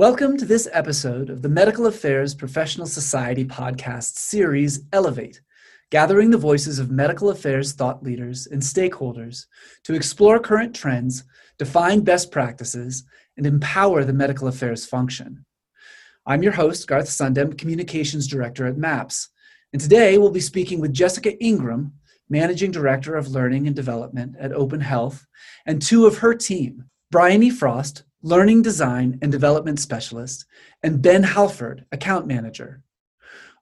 Welcome to this episode of the Medical Affairs Professional Society podcast series Elevate, gathering the voices of medical affairs thought leaders and stakeholders to explore current trends, define best practices, and empower the medical affairs function. I'm your host, Garth Sundem, Communications Director at MAPS, and today we'll be speaking with Jessica Ingram, Managing Director of Learning and Development at Open Health, and two of her team, Bryony Frost, Learning Design and Development Specialist, and Ben Halford, Account Manager.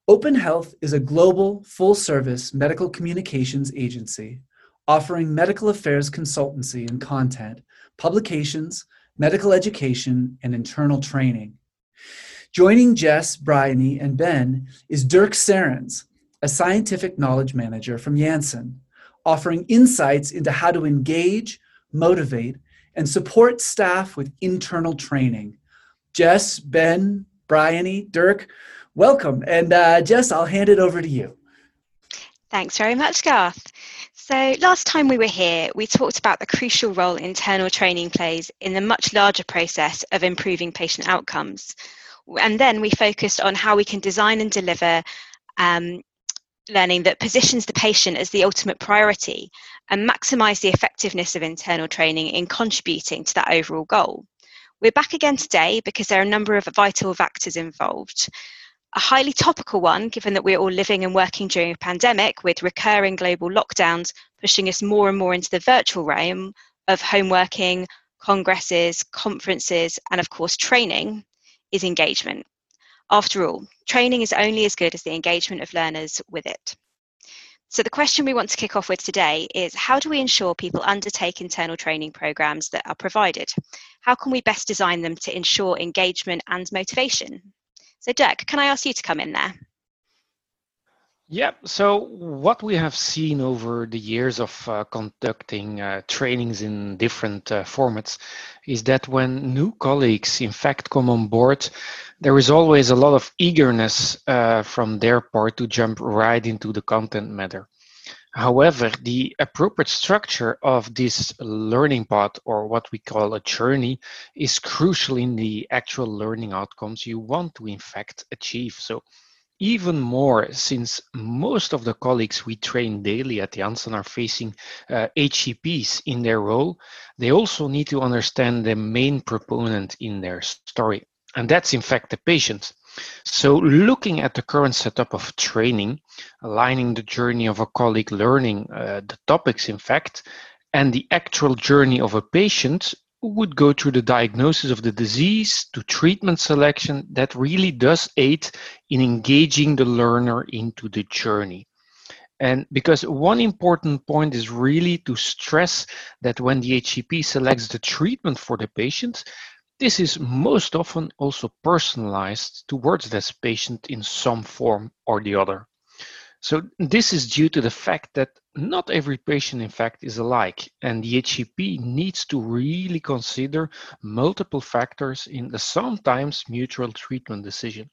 Open Health is a global, full service medical communications agency offering medical affairs consultancy and content, publications, medical education, and internal training. Joining Jess, Bryony, and Ben is Dirk Sarens, a scientific knowledge manager from Janssen, offering insights into how to engage, motivate, and support staff with internal training. Jess, Ben, Bryony, Dirk, welcome. And uh, Jess, I'll hand it over to you. Thanks very much, Garth. So, last time we were here, we talked about the crucial role internal training plays in the much larger process of improving patient outcomes. And then we focused on how we can design and deliver um, learning that positions the patient as the ultimate priority and maximize the effectiveness of internal training in contributing to that overall goal. We're back again today because there are a number of vital factors involved. A highly topical one, given that we're all living and working during a pandemic with recurring global lockdowns pushing us more and more into the virtual realm of home working, congresses, conferences, and of course, training, is engagement. After all, training is only as good as the engagement of learners with it. So the question we want to kick off with today is how do we ensure people undertake internal training programs that are provided? How can we best design them to ensure engagement and motivation? So Dirk, can I ask you to come in there? Yeah, so what we have seen over the years of uh, conducting uh, trainings in different uh, formats is that when new colleagues, in fact, come on board, there is always a lot of eagerness uh, from their part to jump right into the content matter. However, the appropriate structure of this learning path, or what we call a journey, is crucial in the actual learning outcomes you want to, in fact, achieve. So even more since most of the colleagues we train daily at Janssen are facing uh, HCPs in their role, they also need to understand the main proponent in their story, and that's in fact the patient. So looking at the current setup of training, aligning the journey of a colleague learning uh, the topics in fact, and the actual journey of a patient would go through the diagnosis of the disease to treatment selection that really does aid in engaging the learner into the journey. And because one important point is really to stress that when the HCP selects the treatment for the patient, this is most often also personalized towards this patient in some form or the other. So this is due to the fact that not every patient, in fact, is alike, and the HCP needs to really consider multiple factors in the sometimes mutual treatment decision.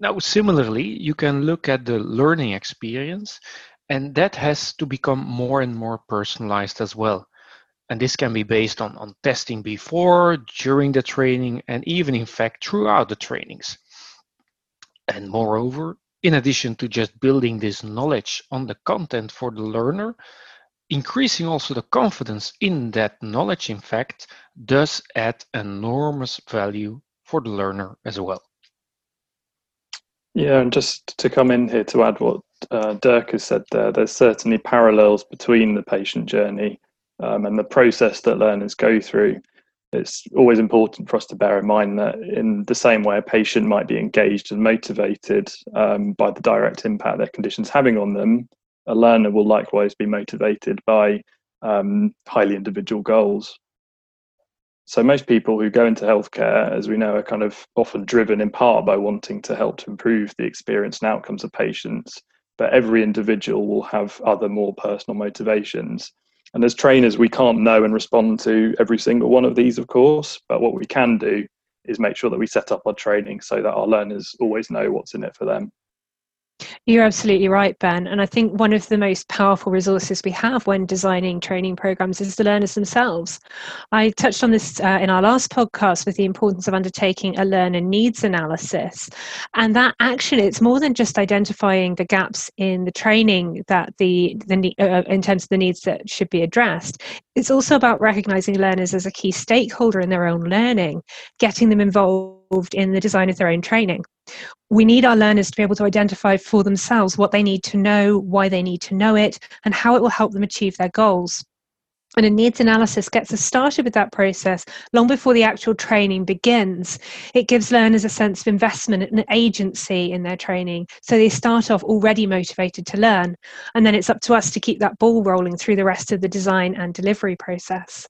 Now, similarly, you can look at the learning experience, and that has to become more and more personalized as well. And this can be based on, on testing before, during the training, and even, in fact, throughout the trainings. And moreover, in addition to just building this knowledge on the content for the learner, increasing also the confidence in that knowledge, in fact, does add enormous value for the learner as well. Yeah, and just to come in here to add what uh, Dirk has said there, there's certainly parallels between the patient journey um, and the process that learners go through it's always important for us to bear in mind that in the same way a patient might be engaged and motivated um, by the direct impact their conditions having on them a learner will likewise be motivated by um, highly individual goals. So most people who go into healthcare as we know are kind of often driven in part by wanting to help to improve the experience and outcomes of patients but every individual will have other more personal motivations and as trainers, we can't know and respond to every single one of these, of course, but what we can do is make sure that we set up our training so that our learners always know what's in it for them. You're absolutely right, Ben. And I think one of the most powerful resources we have when designing training programs is the learners themselves. I touched on this uh, in our last podcast with the importance of undertaking a learner needs analysis. And that action, it's more than just identifying the gaps in the training that the, the uh, in terms of the needs that should be addressed. It's also about recognizing learners as a key stakeholder in their own learning, getting them involved in the design of their own training we need our learners to be able to identify for themselves what they need to know, why they need to know it, and how it will help them achieve their goals. And a needs analysis gets us started with that process long before the actual training begins. It gives learners a sense of investment and agency in their training. So they start off already motivated to learn. And then it's up to us to keep that ball rolling through the rest of the design and delivery process.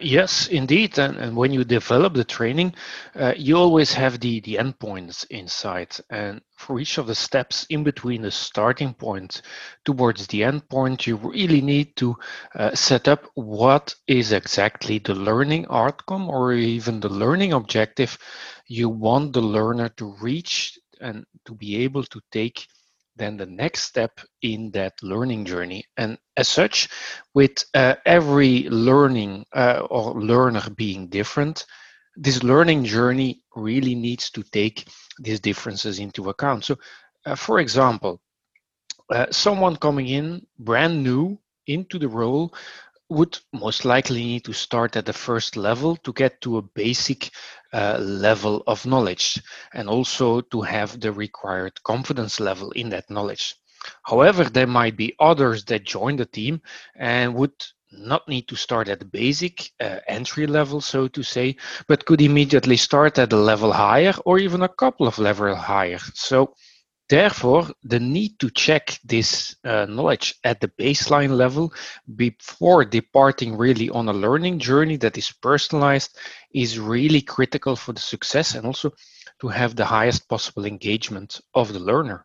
Yes, indeed. And, and when you develop the training, uh, you always have the, the endpoints inside. And for each of the steps in between the starting point towards the endpoint, you really need to uh, set up what is exactly the learning outcome or even the learning objective you want the learner to reach and to be able to take then the next step in that learning journey. And as such, with uh, every learning uh, or learner being different, this learning journey really needs to take these differences into account. So, uh, for example, uh, someone coming in brand new into the role would most likely need to start at the first level to get to a basic uh, level of knowledge and also to have the required confidence level in that knowledge. However, there might be others that join the team and would not need to start at the basic uh, entry level, so to say, but could immediately start at a level higher or even a couple of level higher. So Therefore, the need to check this uh, knowledge at the baseline level before departing really on a learning journey that is personalized is really critical for the success and also to have the highest possible engagement of the learner.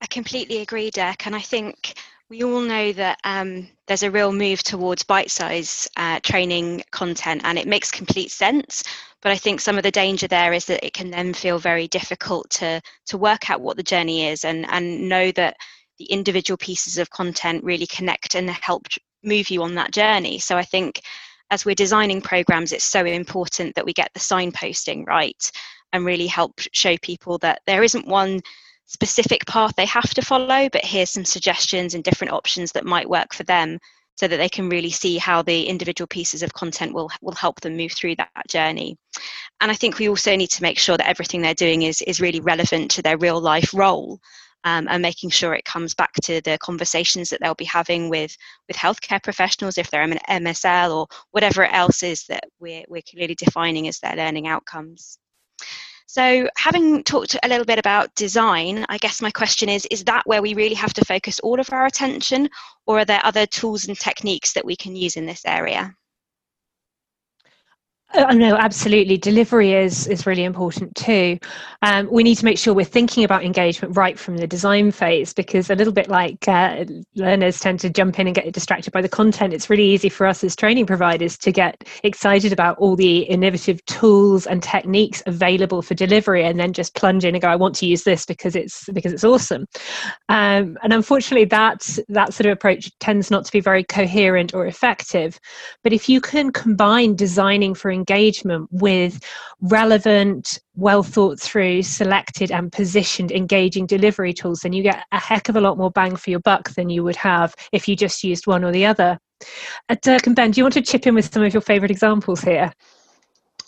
I completely agree, Dirk, and I think we all know that um, there's a real move towards bite-size uh, training content, and it makes complete sense. But I think some of the danger there is that it can then feel very difficult to to work out what the journey is, and and know that the individual pieces of content really connect and help move you on that journey. So I think as we're designing programs, it's so important that we get the signposting right and really help show people that there isn't one specific path they have to follow, but here's some suggestions and different options that might work for them so that they can really see how the individual pieces of content will will help them move through that journey. And I think we also need to make sure that everything they're doing is is really relevant to their real life role. Um, and making sure it comes back to the conversations that they'll be having with with healthcare professionals if they're an MSL or whatever else is that we're, we're clearly defining as their learning outcomes. So, having talked a little bit about design, I guess my question is is that where we really have to focus all of our attention, or are there other tools and techniques that we can use in this area? Oh, no, absolutely. Delivery is is really important too. Um, we need to make sure we're thinking about engagement right from the design phase because a little bit like uh, learners tend to jump in and get distracted by the content. It's really easy for us as training providers to get excited about all the innovative tools and techniques available for delivery, and then just plunge in and go, "I want to use this because it's because it's awesome." Um, and unfortunately, that that sort of approach tends not to be very coherent or effective. But if you can combine designing for engagement with relevant, well thought through, selected, and positioned engaging delivery tools, then you get a heck of a lot more bang for your buck than you would have if you just used one or the other. Uh, Dirk and Ben, do you want to chip in with some of your favorite examples here?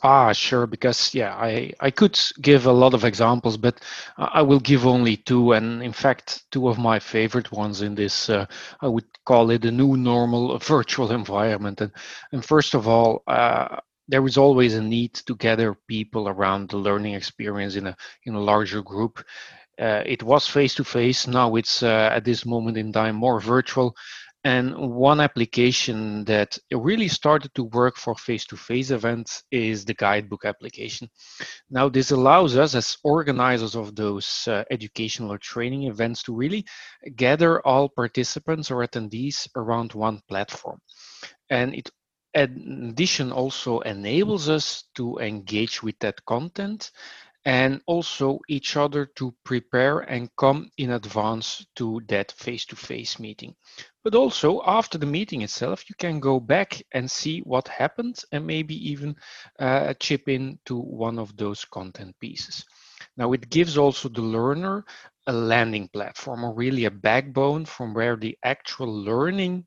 Ah, sure. Because yeah, I I could give a lot of examples, but I will give only two. And in fact, two of my favorite ones in this, uh, I would call it a new normal virtual environment. And and first of all, uh, there is always a need to gather people around the learning experience in a in a larger group. Uh, it was face to face. Now it's uh, at this moment in time more virtual. And one application that really started to work for face-to-face events is the guidebook application. Now, this allows us as organizers of those uh, educational or training events to really gather all participants or attendees around one platform. And it addition also enables us to engage with that content and also each other to prepare and come in advance to that face-to-face meeting. But also after the meeting itself, you can go back and see what happened and maybe even uh, chip in to one of those content pieces. Now it gives also the learner a landing platform or really a backbone from where the actual learning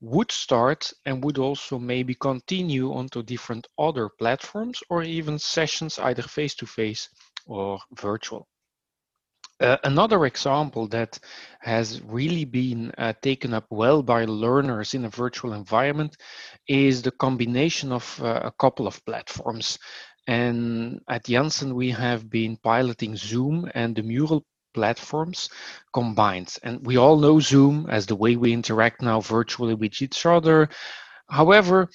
would start and would also maybe continue onto different other platforms or even sessions either face to face or virtual. Uh, another example that has really been uh, taken up well by learners in a virtual environment is the combination of uh, a couple of platforms. And at Janssen, we have been piloting Zoom and the Mural platforms combined. And we all know Zoom as the way we interact now virtually with each other. However,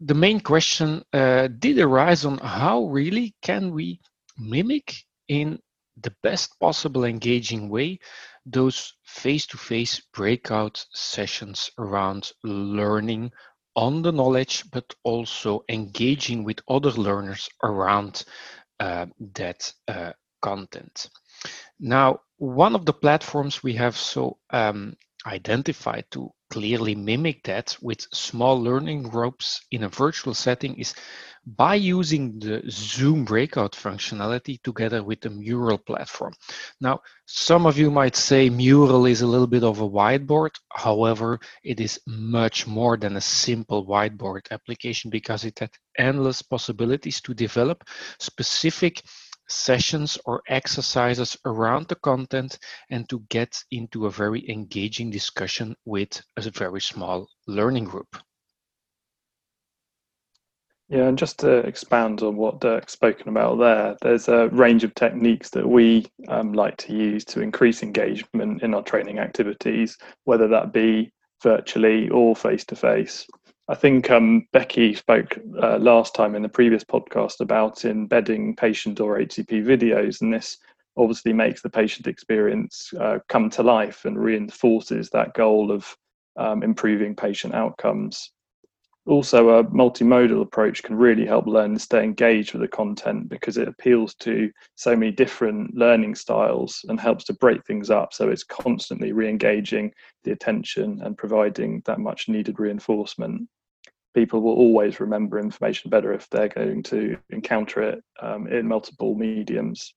the main question uh, did arise on how really can we mimic in the best possible engaging way those face-to-face breakout sessions around learning on the knowledge but also engaging with other learners around uh, that uh, content now, one of the platforms we have so um, identified to clearly mimic that with small learning groups in a virtual setting is by using the Zoom breakout functionality together with the Mural platform. Now, some of you might say Mural is a little bit of a whiteboard. However, it is much more than a simple whiteboard application because it has endless possibilities to develop specific sessions or exercises around the content and to get into a very engaging discussion with a very small learning group. Yeah, and just to expand on what Dirk's spoken about there, there's a range of techniques that we um, like to use to increase engagement in our training activities, whether that be virtually or face to face. I think um, Becky spoke uh, last time in the previous podcast about embedding patient or HCP videos, and this obviously makes the patient experience uh, come to life and reinforces that goal of um, improving patient outcomes. Also, a multimodal approach can really help learners stay engaged with the content because it appeals to so many different learning styles and helps to break things up so it's constantly re engaging the attention and providing that much needed reinforcement people will always remember information better if they're going to encounter it um, in multiple mediums.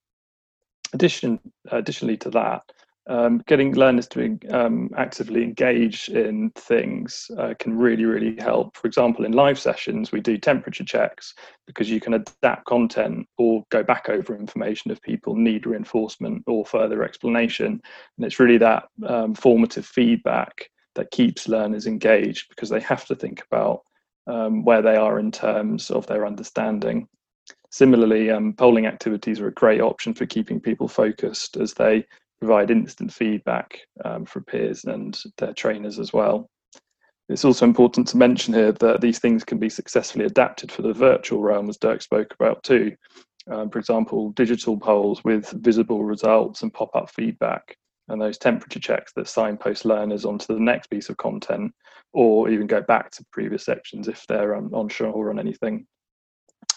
Addition, additionally to that, um, getting learners to um, actively engage in things uh, can really, really help. For example, in live sessions, we do temperature checks because you can adapt content or go back over information if people need reinforcement or further explanation. And it's really that um, formative feedback that keeps learners engaged because they have to think about um, where they are in terms of their understanding. Similarly, um, polling activities are a great option for keeping people focused as they provide instant feedback um, for peers and their trainers as well. It's also important to mention here that these things can be successfully adapted for the virtual realm, as Dirk spoke about too. Um, for example, digital polls with visible results and pop up feedback and those temperature checks that signpost learners onto the next piece of content or even go back to previous sections if they're um, unsure on anything.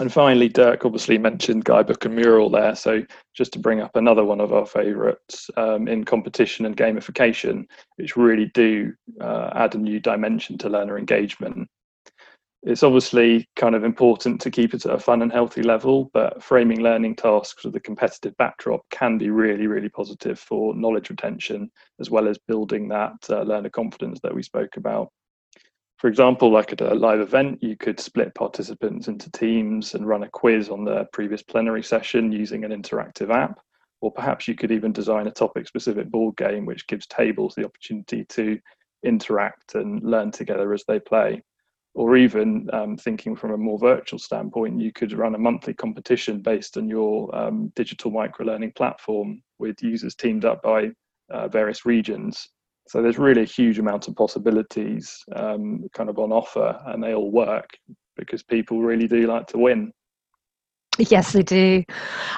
And finally, Dirk obviously mentioned Guidebook and Mural there. So just to bring up another one of our favourites um, in competition and gamification, which really do uh, add a new dimension to learner engagement it's obviously kind of important to keep it at a fun and healthy level, but framing learning tasks with a competitive backdrop can be really, really positive for knowledge retention, as well as building that uh, learner confidence that we spoke about. For example, like at a live event, you could split participants into teams and run a quiz on the previous plenary session using an interactive app. Or perhaps you could even design a topic specific board game which gives tables the opportunity to interact and learn together as they play or even um, thinking from a more virtual standpoint, you could run a monthly competition based on your um, digital microlearning platform with users teamed up by uh, various regions. So there's really a huge amount of possibilities um, kind of on offer, and they all work because people really do like to win. Yes, they do.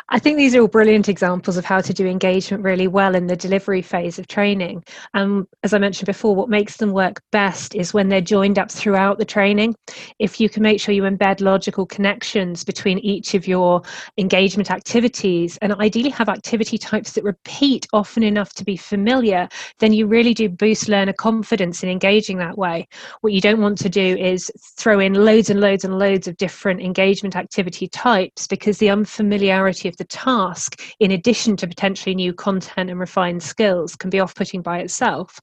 I think these are all brilliant examples of how to do engagement really well in the delivery phase of training. And um, as I mentioned before, what makes them work best is when they're joined up throughout the training. If you can make sure you embed logical connections between each of your engagement activities and ideally have activity types that repeat often enough to be familiar, then you really do boost learner confidence in engaging that way. What you don't want to do is throw in loads and loads and loads of different engagement activity types because the unfamiliarity of the task, in addition to potentially new content and refined skills, can be off putting by itself.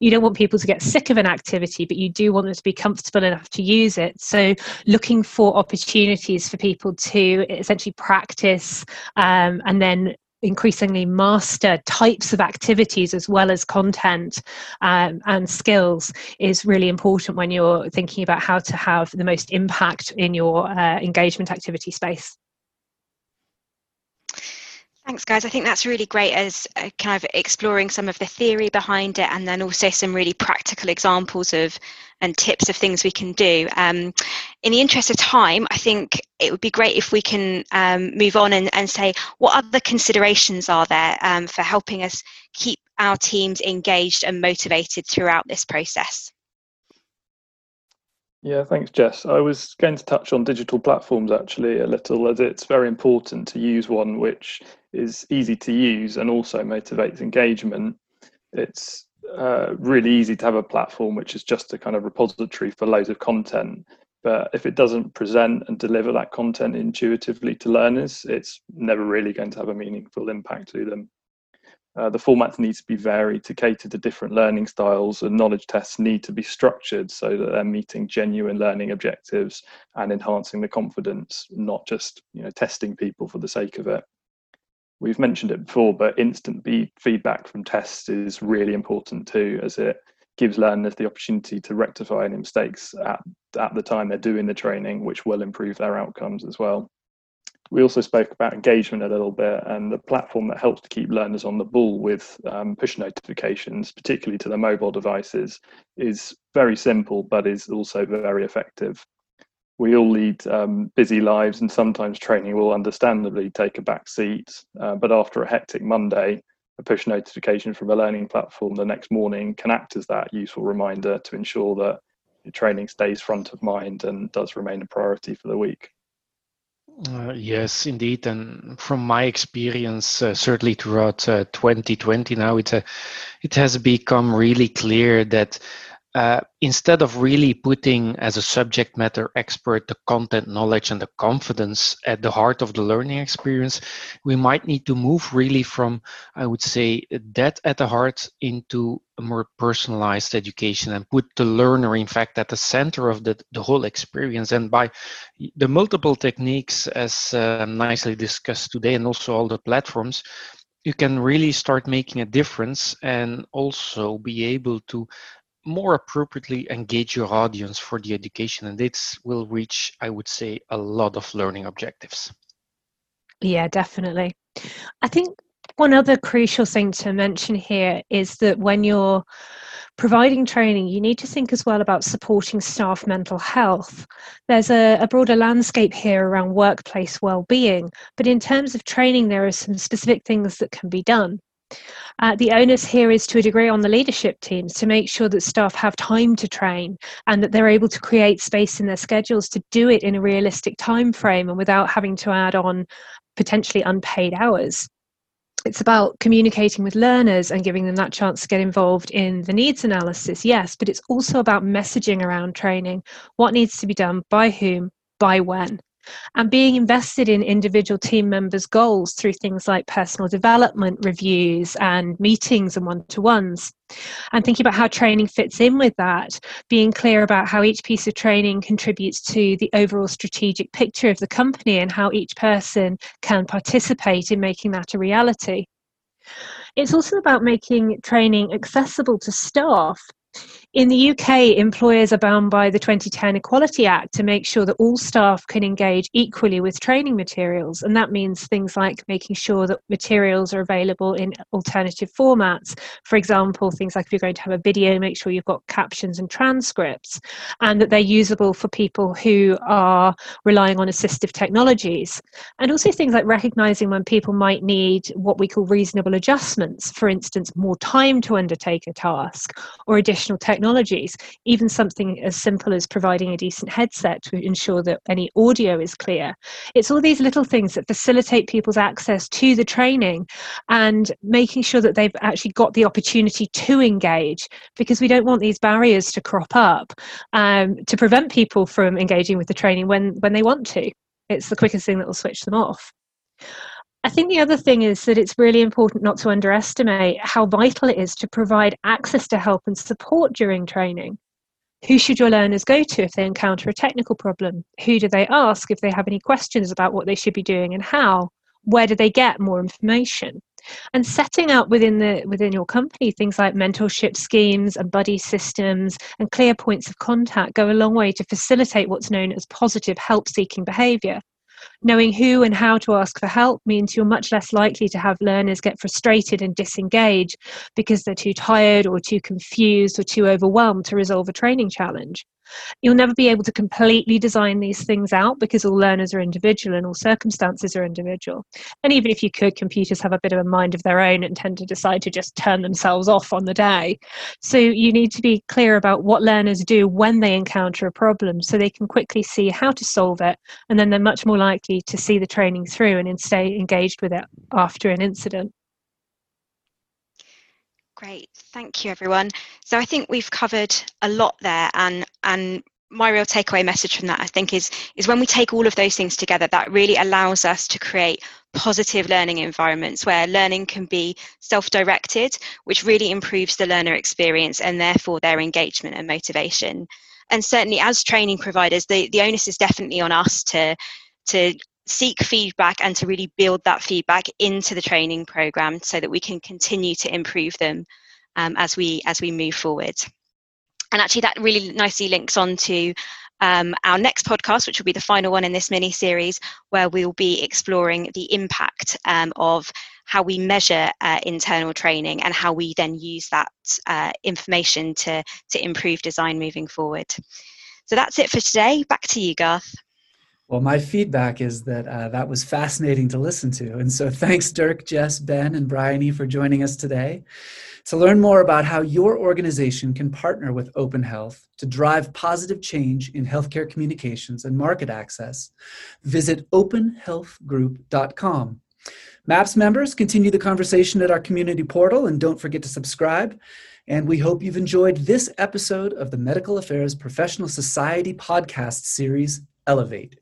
You don't want people to get sick of an activity, but you do want them to be comfortable enough to use it. So, looking for opportunities for people to essentially practice um, and then increasingly master types of activities as well as content um, and skills is really important when you're thinking about how to have the most impact in your uh, engagement activity space. Thanks, guys. I think that's really great as uh, kind of exploring some of the theory behind it and then also some really practical examples of and tips of things we can do. Um, in the interest of time, I think it would be great if we can um, move on and, and, say what other considerations are there um, for helping us keep our teams engaged and motivated throughout this process. Yeah, thanks, Jess. I was going to touch on digital platforms actually a little, as it's very important to use one which is easy to use and also motivates engagement. It's uh, really easy to have a platform which is just a kind of repository for loads of content. But if it doesn't present and deliver that content intuitively to learners, it's never really going to have a meaningful impact to them. Uh, the formats need to be varied to cater to different learning styles, and knowledge tests need to be structured so that they're meeting genuine learning objectives and enhancing the confidence, not just you know testing people for the sake of it. We've mentioned it before, but instant feedback from tests is really important too, as it gives learners the opportunity to rectify any mistakes at, at the time they're doing the training, which will improve their outcomes as well. We also spoke about engagement a little bit and the platform that helps to keep learners on the ball with um, push notifications, particularly to their mobile devices, is very simple but is also very effective. We all lead um, busy lives, and sometimes training will understandably take a back seat. Uh, but after a hectic Monday, a push notification from a learning platform the next morning can act as that useful reminder to ensure that your training stays front of mind and does remain a priority for the week. Uh, yes, indeed. And from my experience, uh, certainly throughout uh, 2020 now, it, uh, it has become really clear that uh, instead of really putting as a subject matter expert the content knowledge and the confidence at the heart of the learning experience, we might need to move really from, I would say, that at the heart into a more personalized education and put the learner, in fact, at the center of the, the whole experience. And by the multiple techniques, as uh, nicely discussed today, and also all the platforms, you can really start making a difference and also be able to more appropriately engage your audience for the education and this will reach i would say a lot of learning objectives yeah definitely i think one other crucial thing to mention here is that when you're providing training, you need to think as well about supporting staff mental health. There's a, a broader landscape here around workplace well-being, but in terms of training, there are some specific things that can be done. Uh, the onus here is to a degree on the leadership teams to make sure that staff have time to train and that they're able to create space in their schedules to do it in a realistic time frame and without having to add on potentially unpaid hours. It's about communicating with learners and giving them that chance to get involved in the needs analysis, yes, but it's also about messaging around training. What needs to be done, by whom, by when and being invested in individual team members' goals through things like personal development reviews and meetings and one to ones. And thinking about how training fits in with that, being clear about how each piece of training contributes to the overall strategic picture of the company and how each person can participate in making that a reality. It's also about making training accessible to staff In the UK, employers are bound by the 2010 Equality Act to make sure that all staff can engage equally with training materials. And that means things like making sure that materials are available in alternative formats. For example, things like if you're going to have a video, make sure you've got captions and transcripts, and that they're usable for people who are relying on assistive technologies. And also things like recognizing when people might need what we call reasonable adjustments, for instance, more time to undertake a task or additional technology technologies, even something as simple as providing a decent headset to ensure that any audio is clear. It's all these little things that facilitate people's access to the training and making sure that they've actually got the opportunity to engage because we don't want these barriers to crop up um, to prevent people from engaging with the training when, when they want to. It's the quickest thing that will switch them off. I think the other thing is that it's really important not to underestimate how vital it is to provide access to help and support during training. Who should your learners go to if they encounter a technical problem? Who do they ask if they have any questions about what they should be doing and how? Where do they get more information? And setting up within the within your company things like mentorship schemes and buddy systems and clear points of contact go a long way to facilitate what's known as positive help seeking behavior. Knowing who and how to ask for help means you're much less likely to have learners get frustrated and disengage because they're too tired or too confused or too overwhelmed to resolve a training challenge. You'll never be able to completely design these things out because all learners are individual and all circumstances are individual. And even if you could, computers have a bit of a mind of their own and tend to decide to just turn themselves off on the day. So you need to be clear about what learners do when they encounter a problem so they can quickly see how to solve it. And then they're much more likely to see the training through and stay engaged with it after an incident. Great, thank you everyone. So I think we've covered a lot there and and my real takeaway message from that I think is is when we take all of those things together that really allows us to create positive learning environments where learning can be self-directed which really improves the learner experience and therefore their engagement and motivation. And certainly as training providers the, the onus is definitely on us to to seek feedback and to really build that feedback into the training program so that we can continue to improve them um, as we as we move forward and actually that really nicely links on to um, our next podcast, which will be the final one in this mini series, where we'll be exploring the impact um, of how we measure uh, internal training and how we then use that uh, information to, to improve design moving forward. So that's it for today. Back to you, Garth. Well, my feedback is that uh, that was fascinating to listen to. And so thanks, Dirk, Jess, Ben, and Bryony for joining us today. To learn more about how your organization can partner with Open Health to drive positive change in healthcare communications and market access, visit openhealthgroup.com. MAPS members, continue the conversation at our community portal and don't forget to subscribe. And we hope you've enjoyed this episode of the Medical Affairs Professional Society podcast series, Elevate.